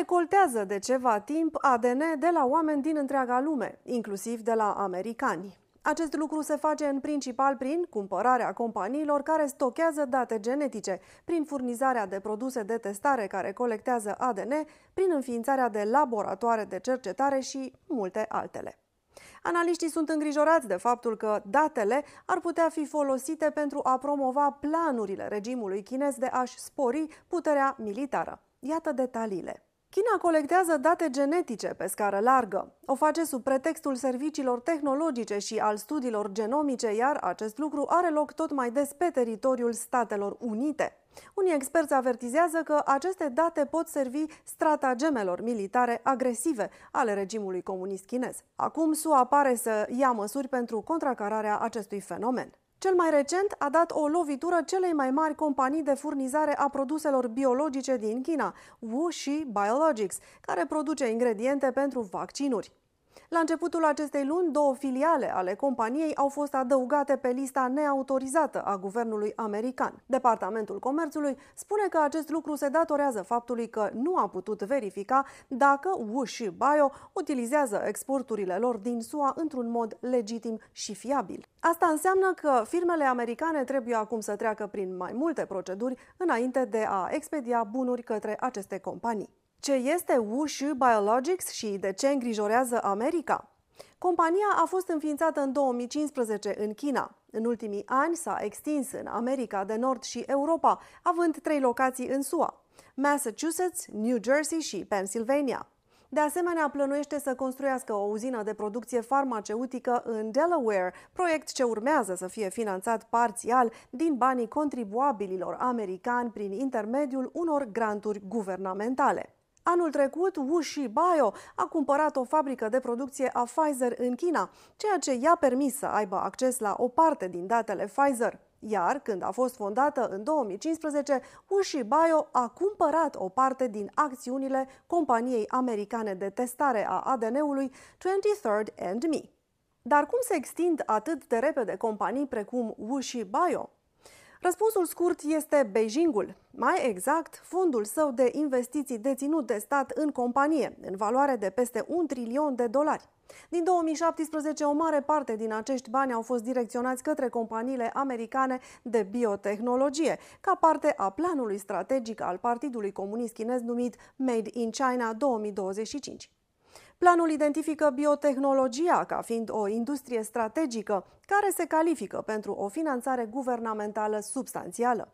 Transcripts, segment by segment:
recoltează de ceva timp ADN de la oameni din întreaga lume, inclusiv de la americani. Acest lucru se face în principal prin cumpărarea companiilor care stochează date genetice, prin furnizarea de produse de testare care colectează ADN, prin înființarea de laboratoare de cercetare și multe altele. Analiștii sunt îngrijorați de faptul că datele ar putea fi folosite pentru a promova planurile regimului chinez de a-și spori puterea militară. Iată detaliile. China colectează date genetice pe scară largă. O face sub pretextul serviciilor tehnologice și al studiilor genomice, iar acest lucru are loc tot mai des pe teritoriul Statelor Unite. Unii experți avertizează că aceste date pot servi stratagemelor militare agresive ale regimului comunist chinez. Acum SUA pare să ia măsuri pentru contracararea acestui fenomen. Cel mai recent a dat o lovitură celei mai mari companii de furnizare a produselor biologice din China, WuXi Biologics, care produce ingrediente pentru vaccinuri. La începutul acestei luni, două filiale ale companiei au fost adăugate pe lista neautorizată a guvernului american. Departamentul Comerțului spune că acest lucru se datorează faptului că nu a putut verifica dacă WuXi Bio utilizează exporturile lor din SUA într-un mod legitim și fiabil. Asta înseamnă că firmele americane trebuie acum să treacă prin mai multe proceduri înainte de a expedia bunuri către aceste companii. Ce este WuXi Biologics și de ce îngrijorează America? Compania a fost înființată în 2015 în China. În ultimii ani s-a extins în America de Nord și Europa, având trei locații în SUA, Massachusetts, New Jersey și Pennsylvania. De asemenea, plănuiește să construiască o uzină de producție farmaceutică în Delaware, proiect ce urmează să fie finanțat parțial din banii contribuabililor americani prin intermediul unor granturi guvernamentale. Anul trecut, Wuxi Bio a cumpărat o fabrică de producție a Pfizer în China, ceea ce i-a permis să aibă acces la o parte din datele Pfizer. Iar când a fost fondată în 2015, Wuxi Bio a cumpărat o parte din acțiunile companiei americane de testare a ADN-ului 23rd and Me. Dar cum se extind atât de repede companii precum Wuxi Bio? Răspunsul scurt este Beijingul, mai exact fondul său de investiții deținut de stat în companie, în valoare de peste un trilion de dolari. Din 2017, o mare parte din acești bani au fost direcționați către companiile americane de biotehnologie, ca parte a planului strategic al Partidului Comunist Chinez numit Made in China 2025. Planul identifică biotehnologia ca fiind o industrie strategică care se califică pentru o finanțare guvernamentală substanțială.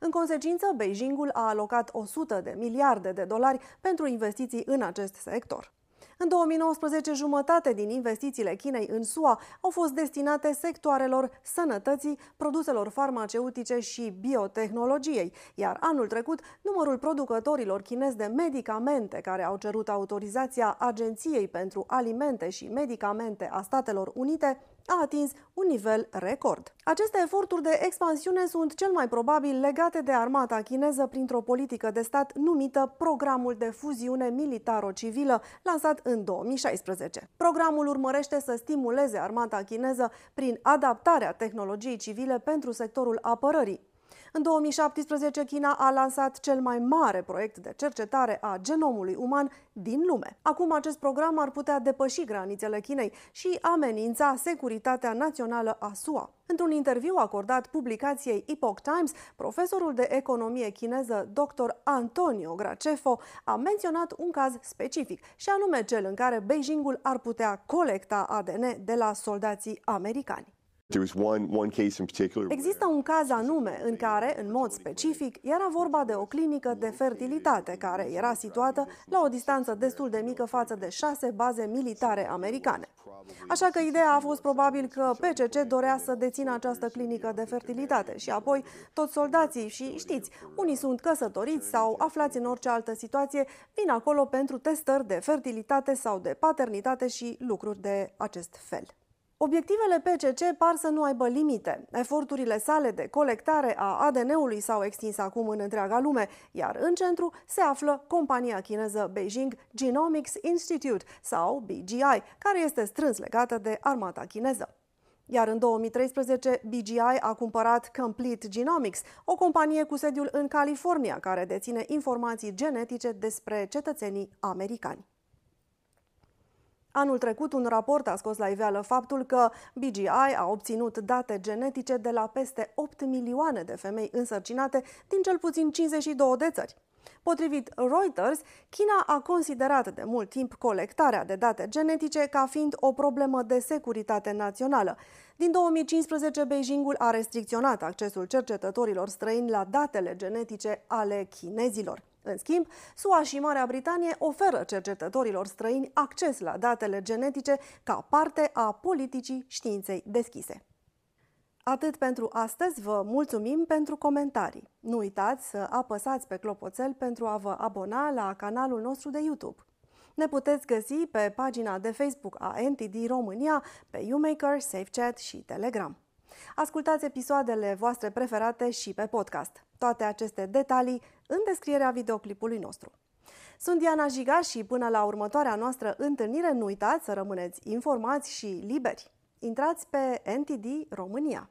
În consecință, Beijingul a alocat 100 de miliarde de dolari pentru investiții în acest sector. În 2019, jumătate din investițiile Chinei în SUA au fost destinate sectoarelor sănătății, produselor farmaceutice și biotehnologiei, iar anul trecut numărul producătorilor chinezi de medicamente care au cerut autorizația Agenției pentru Alimente și Medicamente a Statelor Unite a atins un nivel record. Aceste eforturi de expansiune sunt cel mai probabil legate de armata chineză printr-o politică de stat numită Programul de Fuziune Militaro-Civilă, lansat în 2016. Programul urmărește să stimuleze armata chineză prin adaptarea tehnologiei civile pentru sectorul apărării, în 2017, China a lansat cel mai mare proiect de cercetare a genomului uman din lume. Acum acest program ar putea depăși granițele Chinei și amenința securitatea națională a SUA. Într-un interviu acordat publicației Epoch Times, profesorul de economie chineză dr. Antonio Gracefo a menționat un caz specific, și anume cel în care Beijingul ar putea colecta ADN de la soldații americani. Există un caz anume în care, în mod specific, era vorba de o clinică de fertilitate care era situată la o distanță destul de mică față de șase baze militare americane. Așa că ideea a fost probabil că PCC dorea să dețină această clinică de fertilitate și apoi toți soldații și știți, unii sunt căsătoriți sau aflați în orice altă situație, vin acolo pentru testări de fertilitate sau de paternitate și lucruri de acest fel. Obiectivele PCC par să nu aibă limite. Eforturile sale de colectare a ADN-ului s-au extins acum în întreaga lume, iar în centru se află compania chineză Beijing Genomics Institute sau BGI, care este strâns legată de armata chineză. Iar în 2013, BGI a cumpărat Complete Genomics, o companie cu sediul în California, care deține informații genetice despre cetățenii americani. Anul trecut, un raport a scos la iveală faptul că BGI a obținut date genetice de la peste 8 milioane de femei însărcinate din cel puțin 52 de țări. Potrivit Reuters, China a considerat de mult timp colectarea de date genetice ca fiind o problemă de securitate națională. Din 2015, Beijingul a restricționat accesul cercetătorilor străini la datele genetice ale chinezilor. În schimb, SUA și Marea Britanie oferă cercetătorilor străini acces la datele genetice ca parte a politicii științei deschise. Atât pentru astăzi, vă mulțumim pentru comentarii. Nu uitați să apăsați pe clopoțel pentru a vă abona la canalul nostru de YouTube. Ne puteți găsi pe pagina de Facebook a NTD România, pe YouMaker, SafeChat și Telegram. Ascultați episoadele voastre preferate și pe podcast. Toate aceste detalii în descrierea videoclipului nostru. Sunt Diana Jiga și până la următoarea noastră întâlnire nu uitați să rămâneți informați și liberi. Intrați pe NTD România.